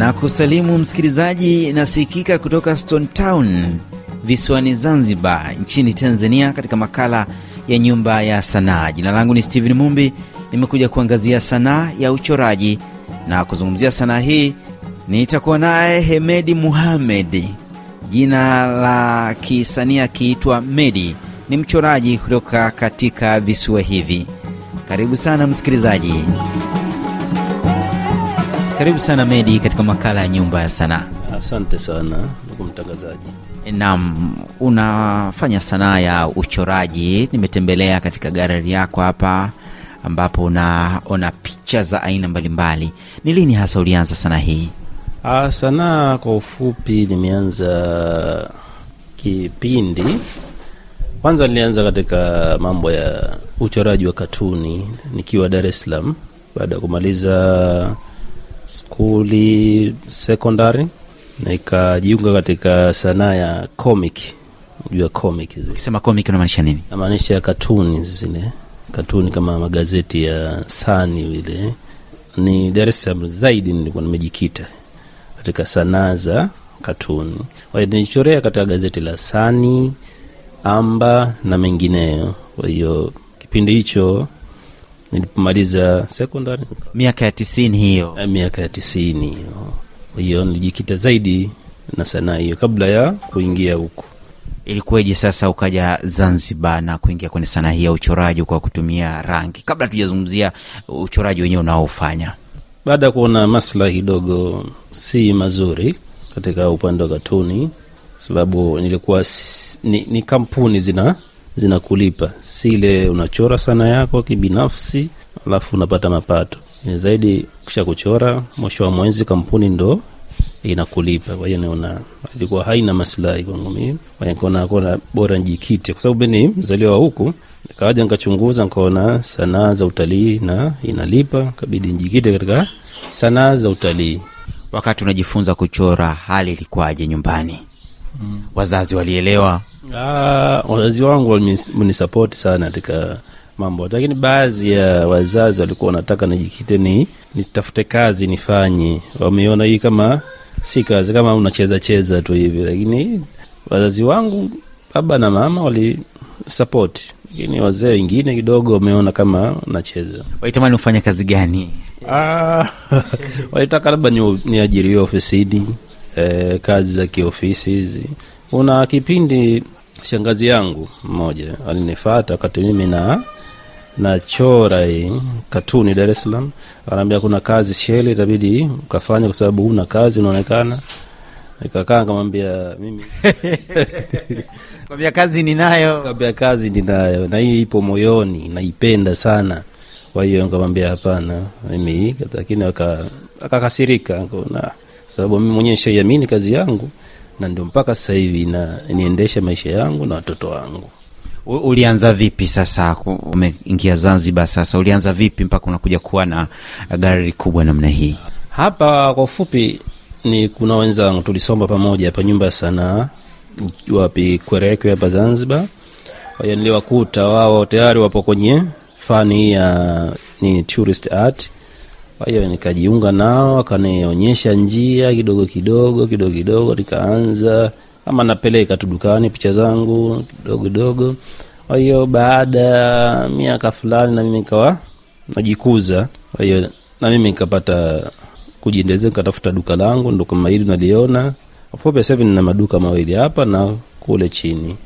na kusalimu msikilizaji, nasikika kutoka Stone Town visiwani Zanzibar nchini Tanzania, katika makala ya Nyumba ya Sanaa. Jina langu ni Steven Mumbi, nimekuja kuangazia sanaa ya uchoraji na kuzungumzia sanaa hii nitakuwa naye Hemedi Muhamed, jina la kisanii akiitwa Medi. Ni mchoraji kutoka katika visiwa hivi. Karibu sana msikilizaji, karibu sana Medi katika makala ya Nyumba ya Sanaa. Asante sana ndugu mtangazaji. Naam, unafanya sanaa ya uchoraji. Nimetembelea katika galeri yako hapa ambapo unaona picha za aina mbalimbali. Ni lini hasa ulianza sanaa hii? Ah, sanaa kwa ufupi, nimeanza kipindi kwanza, nilianza katika mambo ya uchoraji wa katuni nikiwa Dar es Salaam baada ya kumaliza skuli sekondari na ikajiunga katika sanaa ya comic. Unajua comic zile, Ukisema comic unamaanisha nini? namaanisha katuni zile katuni kama magazeti ya Sani vile. Ni Dar es Salaam zaidi nilikuwa nimejikita katika sanaa za katuni. Kwa hiyo nilichorea katika gazeti la Sani, Amba na mengineyo. Kwa hiyo kipindi hicho nilipomaliza secondary Miaka ya tisini hiyo. eh, miaka ya tisini hiyo. Kwa hiyo nilijikita zaidi na sanaa hiyo kabla ya kuingia huku. Ilikuweje sasa ukaja Zanzibar na kuingia kwenye sanaa hii ya uchoraji kwa kutumia rangi, kabla tujazungumzia uchoraji wenyewe unaofanya? baada ya kuona maslahi kidogo si mazuri katika upande wa katuni, sababu nilikuwa ni, ni kampuni zina zinakulipa, si ile unachora sana yako kibinafsi alafu unapata mapato. Ni zaidi kisha kuchora, mwisho wa mwezi kampuni ndo inakulipa. Kwa hiyo niona ilikuwa haina maslahi kwangu mimi, nikaona kona bora njikite, kwa sababu mimi ni mzaliwa wa huku. Nikawaja nikachunguza, nikaona sanaa za utalii na inalipa, kabidi njikite katika sanaa za utalii. Wakati unajifunza kuchora, hali ilikuwaje nyumbani? Wazazi walielewa? Ah, wazazi wangu walinisapoti sana katika mambo, lakini baadhi ya wazazi walikuwa wanataka nijikite ni nitafute kazi nifanye. Wameona hii kama si kazi, kama unacheza cheza tu hivi, lakini wazazi wangu baba na mama walisapoti, lakini wazee wengine kidogo wameona kama nacheza. Walitamani ufanya kazi gani? Ah, walitaka labda ni- niajiriwe ofisini, eh, kazi za kiofisi hizi. Kuna kipindi shangazi yangu mmoja alinifata wakati mimi na nachora katuni Dar es Salaam, anaambia kuna kazi sheli, itabidi ukafanya kwa sababu huna kazi unaonekana. Nikakaa nikamwambia mimi Kwambia kazi ninayo. Kaambia kazi ninayo na hii ipo moyoni, naipenda sana. Kwa hiyo nikamwambia hapana, mimi lakini aka- akakasirika, sababu mimi mwenyewe nishaiamini kazi yangu na ndio mpaka sasa hivi na niendesha maisha yangu na watoto wangu. U- Ulianza vipi sasa? Umeingia Zanzibar sasa, ulianza vipi mpaka unakuja kuwa na gari kubwa namna hii? Hapa kwa ufupi ni kuna wenzangu tulisoma pamoja hapa nyumba ya sanaa wapi Kwerekwe hapa Zanzibar. Niliwakuta wao tayari wapo kwenye fani ya ni tourist art. Kwa hiyo nikajiunga nao, akanionyesha njia kidogo kidogo kidogo kidogo, nikaanza kama napeleka tu dukani picha zangu kidogo kidogo. Kwa hiyo baada ya miaka fulani na mimi nikawa najikuza, kwa hiyo na mimi nikapata kujiendeleza, nikatafuta duka langu, ndo kama hili naliona. Fupi sasa hivi nina maduka mawili hapa na kule chini.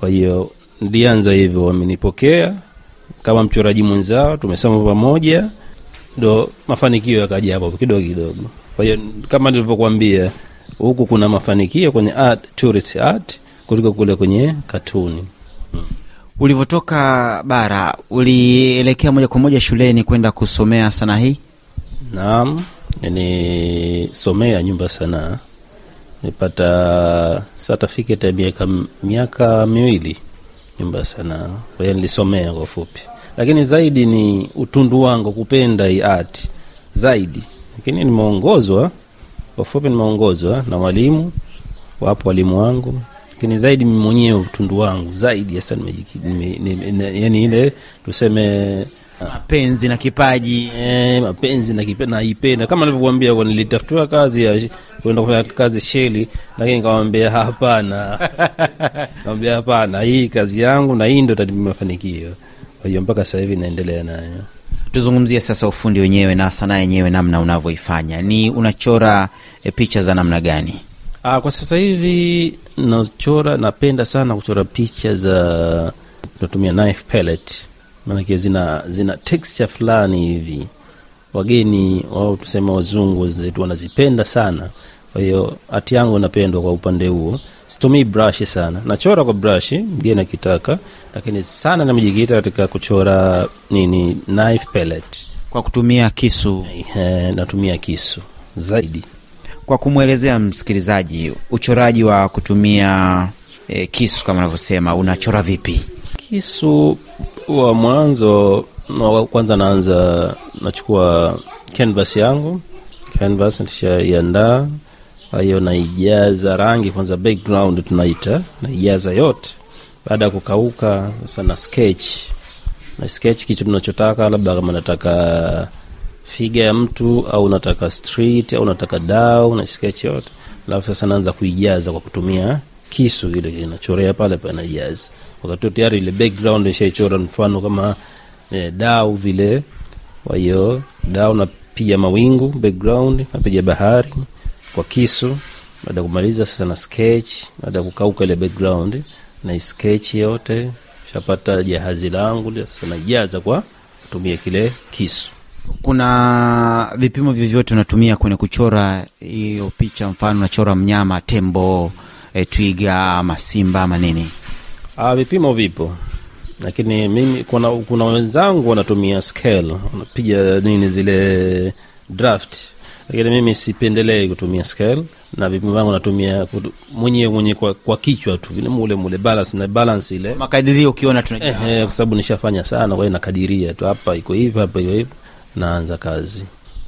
Kwa hiyo nilianza hivyo, wamenipokea kama mchoraji mwenzao, tumesoma pamoja, ndo mafanikio yakaja hapo kidogo kidogo. Kwa hiyo kama nilivyokuambia, huku kuna mafanikio kwenye art, tourist art kuliko kule kwenye katuni. Ulivyotoka bara, ulielekea moja kwa moja shuleni kwenda kusomea sanaa hii? Naam, nilisomea nyumba sanaa, nipata certificate ya miaka miaka miwili nyumba ya sanaa. Kwa hiyo nilisomea kwa ufupi, lakini zaidi ni utundu wangu kupenda hii art. Zaidi, lakini nimeongozwa kwa ufupi, nimeongozwa na walimu, wapo walimu wangu, lakini zaidi mimi mwenyewe utundu wangu. Zaidi hasa yani ile tuseme mapenzi na kipaji. E, mapenzi na kipaji naipenda. Kama nilivyokuambia kwa nilitafutiwa kazi ya kwenda kufanya kazi sheli lakini nikamwambia hapana. Nikamwambia hapana hii kazi yangu na hii ndio itanipa mafanikio kwa hiyo mpaka sasa hivi naendelea nayo. Tuzungumzie sasa ufundi wenyewe na sanaa yenyewe namna unavyoifanya. Ni unachora e, picha za namna gani? Aa, kwa sasa hivi nachora, napenda sana kuchora picha za natumia knife pellet, maanake zina zina texture fulani hivi. Wageni wao tuseme wazungu zetu wanazipenda sana, kwa hiyo hati yangu napendwa kwa upande huo. Situmii brashi sana, nachora kwa brashi mgeni akitaka, lakini sana namejikita katika kuchora nini, knife pellet. kwa kutumia kisu. Eh, natumia kisu. Zaidi. kwa kumwelezea msikilizaji uchoraji wa kutumia e, kisu kama unavyosema unachora vipi? Kisu wa mwanzo wa kwanza naanza nachukua canvas yangu. Canvas nishaiandaa kwa hiyo naijaza rangi kwanza background tunaita naijaza yote. Baada ya kukauka sasa na sketch. Na sketch kitu tunachotaka labda kama nataka figa ya mtu au nataka street au nataka dau na sketch yote. Alafu sasa naanza kuijaza kwa kutumia kisu kile kinachorea pale panajaza wakati tayari ile background ishaichora mfano kama eh, dau vile. Kwa hiyo dau napiga mawingu background napiga bahari kwa kisu baada ya kumaliza sasa na sketch baada ya kukauka ile background na sketch yote shapata jahazi langu sasa najaza kwa kutumia kile kisu. Kuna vipimo vyovyote unatumia kwenye kuchora hiyo picha mfano unachora mnyama tembo e, twiga ama simba ama nini? Ah, vipimo vipo. Lakini mimi kuna, kuna wenzangu wanatumia scale wanapiga nini zile draft lakini mimi sipendelei kutumia scale na vipimo vyangu natumia mwenyewe mwenyewe mwenye kwa, kwa kichwa tu vile mule mule balance na balance ile. Makadirio ukiona tunajua eh, eh, kwa sababu nishafanya sana kwa hiyo nakadiria tu hapa iko hivi hapa hiyo hivi naanza kazi.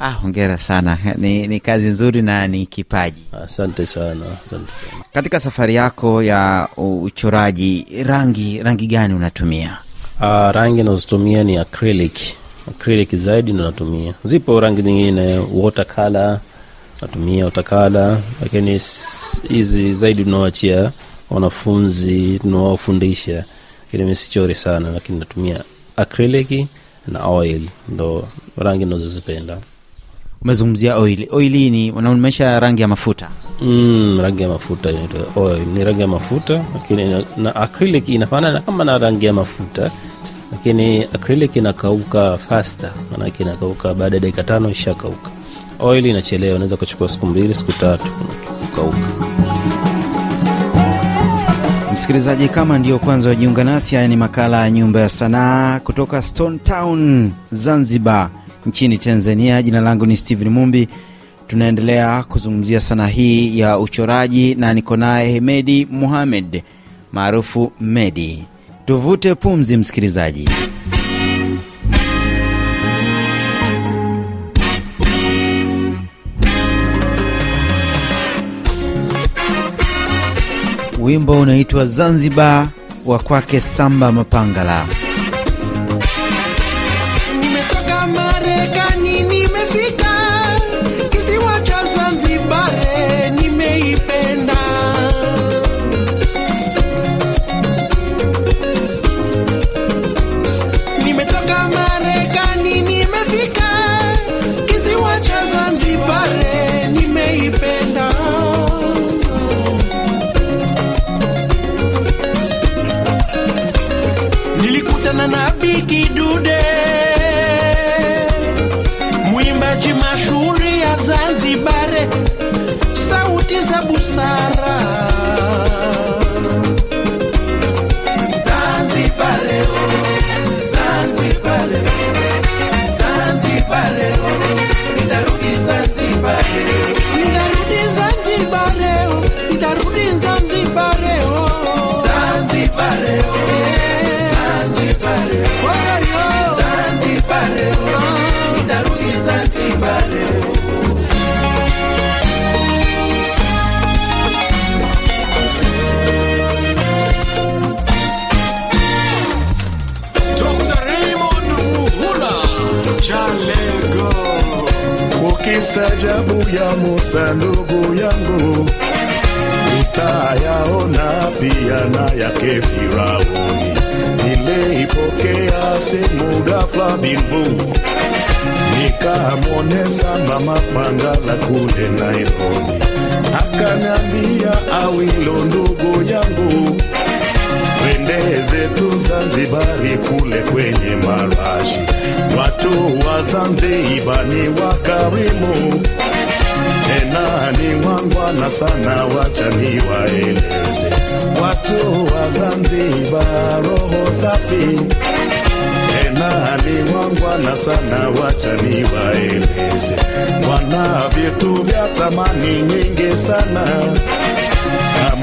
Ah, hongera sana. Ni, ni kazi nzuri na ni kipaji. Asante sana asante sana. Katika safari yako ya uchoraji rangi rangi gani unatumia? Ah, rangi nazotumia ni acrylic acrylic zaidi ndo natumia. Zipo rangi nyingine watercolor natumia watercolor lakini hizi zaidi tunawachia wanafunzi tunawafundisha, lakini mi sichori sana lakini natumia acrylic na oil ndo rangi nazozipenda umezungumzia oil. Oil ni unaonyesha rangi ya mafuta? Mm, rangi ya mafuta inaitwa oil. Ni rangi ya mafuta lakini na acrylic inafanana kama na rangi ya mafuta lakini acrylic inakauka faster, maanake inakauka baada ya dakika tano ishakauka. Oil inachelewa, unaweza kuchukua siku mbili siku tatu kukauka. msikilizaji kama ndio kwanza wajiunga nasi haya ni makala ya nyumba ya sanaa kutoka stone town zanzibar nchini tanzania jina langu ni stephen mumbi tunaendelea kuzungumzia sanaa hii ya uchoraji na niko naye hemedi muhamed maarufu medi tuvute pumzi msikilizaji. Wimbo unaitwa zanzibar wa kwake samba mapangala pasar. Mastajabu ya Musa ndugu yangu utayaona pia na yake Firauni. Nimeipokea simu ghafla binvu, nikamwonesa mama Pangala kule Nairobi, akaniambia Awilo ndugu yangu twendeze tu Zanzibari kule kwenye marashi. Watu wa Zanzibar ni wakarimu, tena ni wangwana sana, wacha niwaeleze. Watu wa Zanzibar roho safi, tena ni wangwana sana, wacha niwaeleze. Wana vitu vya thamani nyingi sana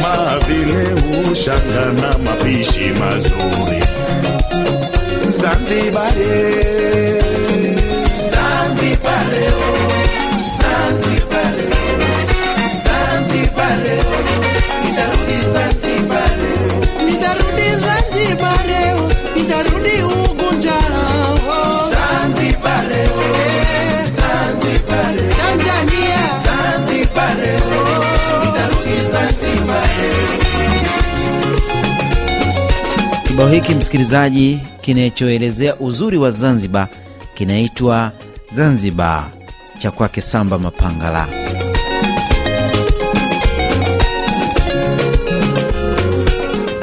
kama vile ushanga na mapishi mazuri. Zanzibari, Zanzibari, Zanzibari, Zanzibari, nitarudi Kibao hiki msikilizaji, kinachoelezea uzuri wa Zanzibar kinaitwa Zanzibar cha kwake Samba Mapangala.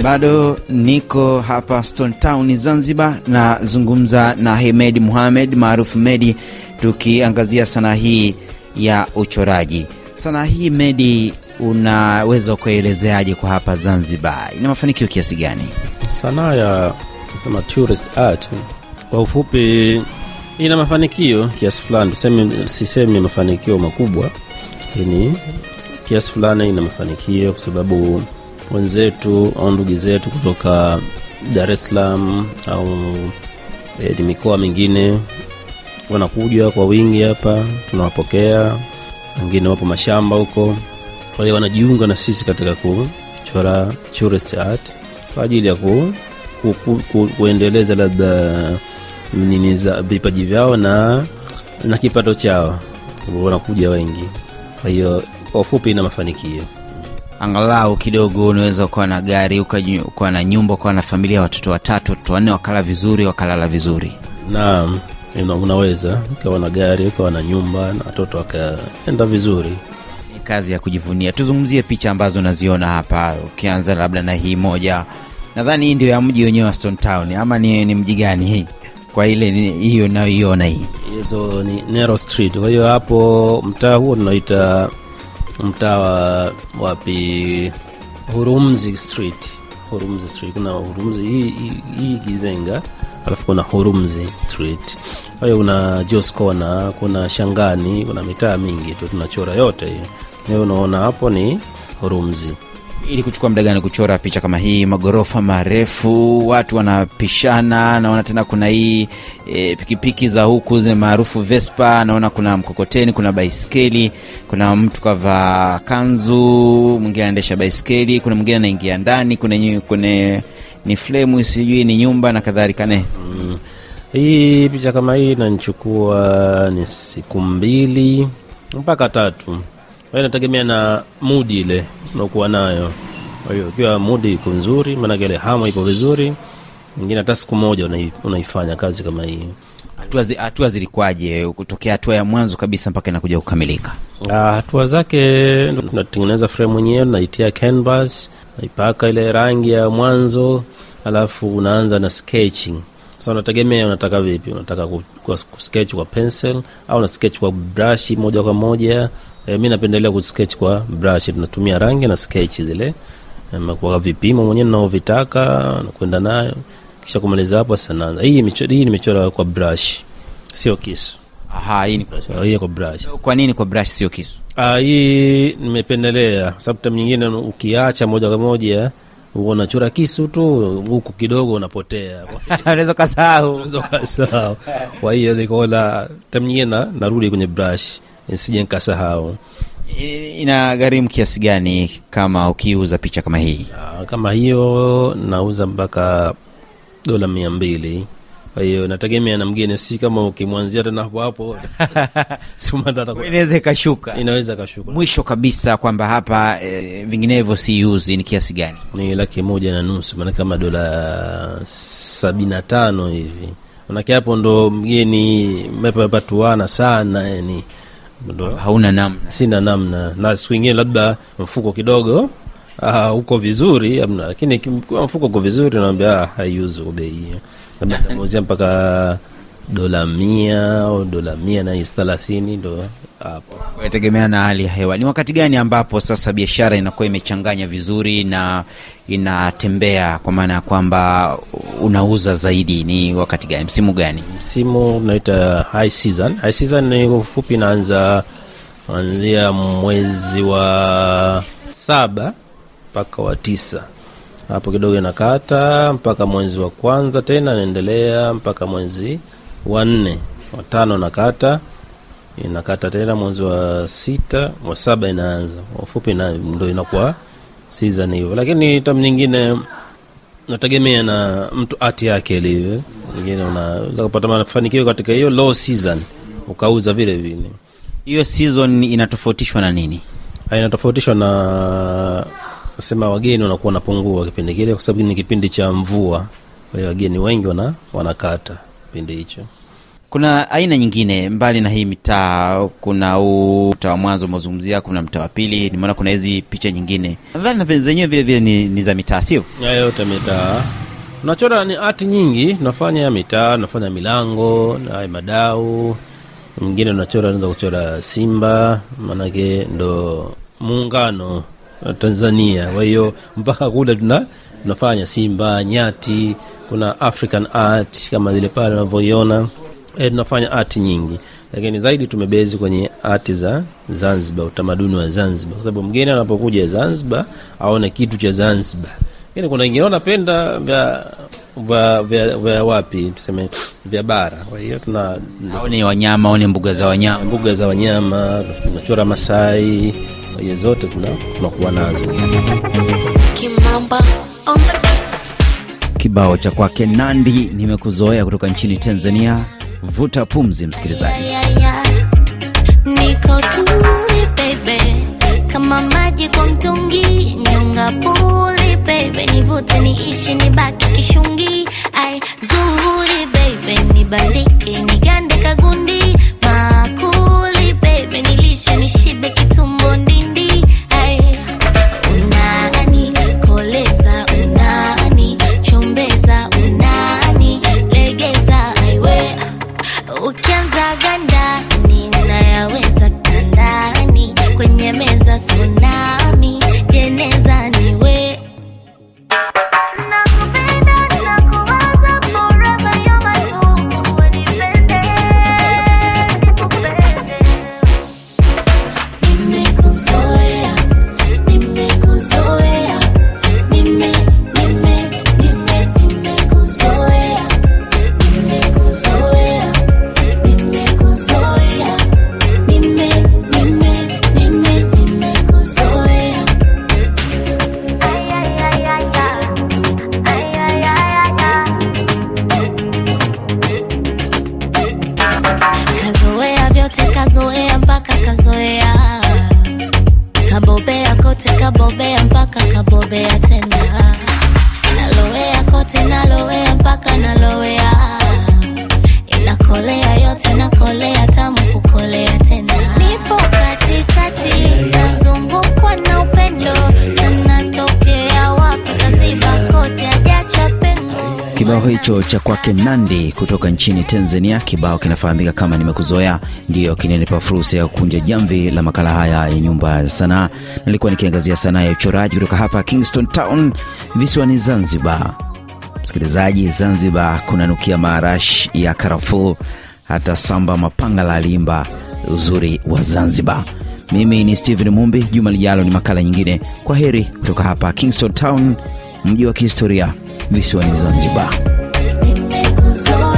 Bado niko hapa Stone Town Zanzibar, nazungumza na Hemed Muhamed maarufu Medi, tukiangazia sanaa hii ya uchoraji. Sanaa hii Medi, unaweza kuelezeaje kwa hapa Zanzibar? Ina mafanikio kiasi gani? Sanaa ya tusema tourist art. Kwa ufupi ina mafanikio kiasi fulani. Tuseme sisemi mafanikio makubwa lakini kiasi fulani ina mafanikio kwa sababu wenzetu au ndugu zetu kutoka dar es salaam au e, mikoa mingine wanakuja kwa wingi hapa tunawapokea. Wengine wapo mashamba huko. Kwa hiyo wanajiunga na sisi katika kuchora tourist art kwa ajili ya ku, ku, ku, ku, kuendeleza labda nini za vipaji vyao na na kipato chao. Wanakuja wengi. Kwa hiyo kwa ufupi ina mafanikio. Angalau kidogo unaweza ukawa na gari ukawa na nyumba ukawa na familia watoto watatu watoto wanne wakala vizuri wakalala vizuri. Naam una- unaweza ukawa na gari ukawa na nyumba na watoto wakaenda vizuri kazi ya kujivunia tuzungumzie picha ambazo unaziona hapa ukianza labda na hii moja nadhani hii ndio ya mji wenyewe wa Stone Town ama ni, ni mji gani hii kwa ile hiyo nayoiona hii hizo ni Nero Street. Kwa hiyo hapo mtaa huo tunaita mtaa wa wapi, Hurumzi Street. Hurumzi Street, kuna Hurumzi hii, Gizenga, alafu kuna Hurumzi Street. Kwa hiyo kuna Jos Corner, kuna Shangani, kuna mitaa mingi tu tunachora yote hiyo. Hiyo unaona hapo ni rumzi ili kuchukua muda gani kuchora picha kama hii magorofa marefu watu wanapishana naona tena kuna hii e, pikipiki za huku zile maarufu vespa naona kuna mkokoteni kuna baiskeli kuna mtu kavaa kanzu mwingine anaendesha baiskeli kuna mwingine anaingia ndani kuna kune ni flemu sijui ni nyumba na kadhalika ne Mm. Hii picha kama hii inanichukua ni siku mbili mpaka tatu. Hiyo inategemea na mudi ile unaokuwa nayo. Kwa hiyo ikiwa mudi iko nzuri, maanake ile hamu ipo vizuri, ingine hata siku moja unai, unaifanya kazi kama hii. hatua zi- zilikuwaje kutokea hatua ya mwanzo kabisa mpaka inakuja kukamilika Ah, hatua zake tunatengeneza fremu yenyewe, tunaitia canvas, naipaka ile rangi ya mwanzo, alafu unaanza na sketching. Sasa unategemea unataka vipi, unataka ku- ku- kusketch kwa pencil au na sketch kwa brashi moja kwa moja. E, mi napendelea kusketch kwa brush, tunatumia rangi na sketch zile Em, kwa vipimo mwenyewe ninaovitaka nakwenda nayo, kisha kumaliza hapo sasa naanza. Hii michoro, hii nimechora kwa brush, sio kisu. aha hii ni Hii kwa brush. kwa nini kwa brush sio kisu Ah, hii nimependelea sababu time nyingine ukiacha moja kwa moja unachora kisu tu huku kidogo unapotea unaweza kasahau, Unaweza kasahau. kwa hiyo nikaona time nyingine narudi kwenye brush nisije nikasahau. Ina gharimu kiasi gani kama ukiuza picha kama hii? Ah, kama hiyo nauza mpaka dola mia mbili. Kwa hiyo nategemea na mgeni si kama ukimwanzia tena hapo hapo. Inaweza ikashuka. Inaweza ikashuka. Mwisho kabisa kwamba hapa e, vinginevyo siuzi ni kiasi gani? Ni laki moja na nusu maana kama dola sabini na tano hivi. Manake hapo ndo mgeni mepapatuana sana yani hauna namna. Sina namna. Na siku ingine labda mfuko kidogo ah, uko vizuri amna lakini kiwa mfuko uko vizuri naambia ah, haiuzi kwa bei. Labda nitamuuzia mpaka dola mia au dola mia na thelathini ndo hapo. Inategemea na hali ya hewa. Ni wakati gani ambapo sasa biashara inakuwa imechanganya vizuri na inatembea kwa maana ya kwamba unauza zaidi? Ni wakati gani? Msimu gani? Msimu unaita high season. High season ni ufupi inaanza kuanzia mwezi wa saba mpaka wa tisa. Hapo kidogo inakata mpaka mwezi wa kwanza tena inaendelea mpaka mwezi wa watano wa nakata inakata tena mwezi wa sita wa saba inaanza. Wafupi, na ndo inakuwa season hiyo. Lakini tam nyingine nategemea na mtu ati yake ilivyo. Ingine unaweza kupata mafanikio katika hiyo low season ukauza vile vile. Hiyo season inatofautishwa na nini? Ah, inatofautishwa na sema wageni wanakuwa wanapungua kipindi kile kwa sababu ni kipindi cha mvua. Kwa hiyo wageni wengi wana, wanakata kipindi hicho. Kuna aina nyingine mbali na hii mitaa kuna huu mtaa wa mwanzo umezungumzia kuna mtaa wa pili nimeona kuna hizi picha nyingine. Nadhani na zenyewe vile vile ni, ni za mitaa sio? Yote mitaa. Tunachora ni hati nyingi tunafanya mitaa tunafanya milango na madau. Mwingine unachora, naweza kuchora simba maanake ndo muungano wa tanzania. Kwa hiyo mpaka kule tuna tunafanya simba nyati kuna african art kama vile pale unavyoiona. E, tunafanya art nyingi. Lakini zaidi tumebezi kwenye art za zanzibar utamaduni wa zanzibar. Kwa sababu mgeni anapokuja zanzibar aone kitu cha zanzibar. Lakini kuna wengine wanapenda vya vya, vya, vya wapi tuseme vya bara. Kwa hiyo tuna au ni wanyama au ni mbuga za wanyama. Mbuga za wanyama tunachora masai. Kwa hiyo zote tuna- tunakuwa nazo. Kimamba. Kibao cha kwake nandi nimekuzoea kutoka nchini tanzania. Vuta pumzi msikilizaji. Niko tuli baby, kama maji kwa mtungi, nyonga puli baby, nivute niishi nibaki kishungi, ai zuri baby, nibandike nigande kagundi, kibao cha kwake nandi kutoka nchini tanzania. Kibao kinafahamika kama nimekuzoea. Ndiyo kinanipa fursa ya kukunja jamvi la makala haya ya nyumba ya sanaa. Nilikuwa nikiangazia sanaa ya uchoraji kutoka hapa kingston town visiwani zanzibar. Msikilizaji zanzibar kunanukia maarash ya karafuu hata samba mapanga la alimba uzuri wa zanzibar. Mimi ni stephen mumbi. Juma lijalo ni makala nyingine. Kwa heri kutoka hapa kingston town mji wa kihistoria visiwani zanzibar nimekuzoea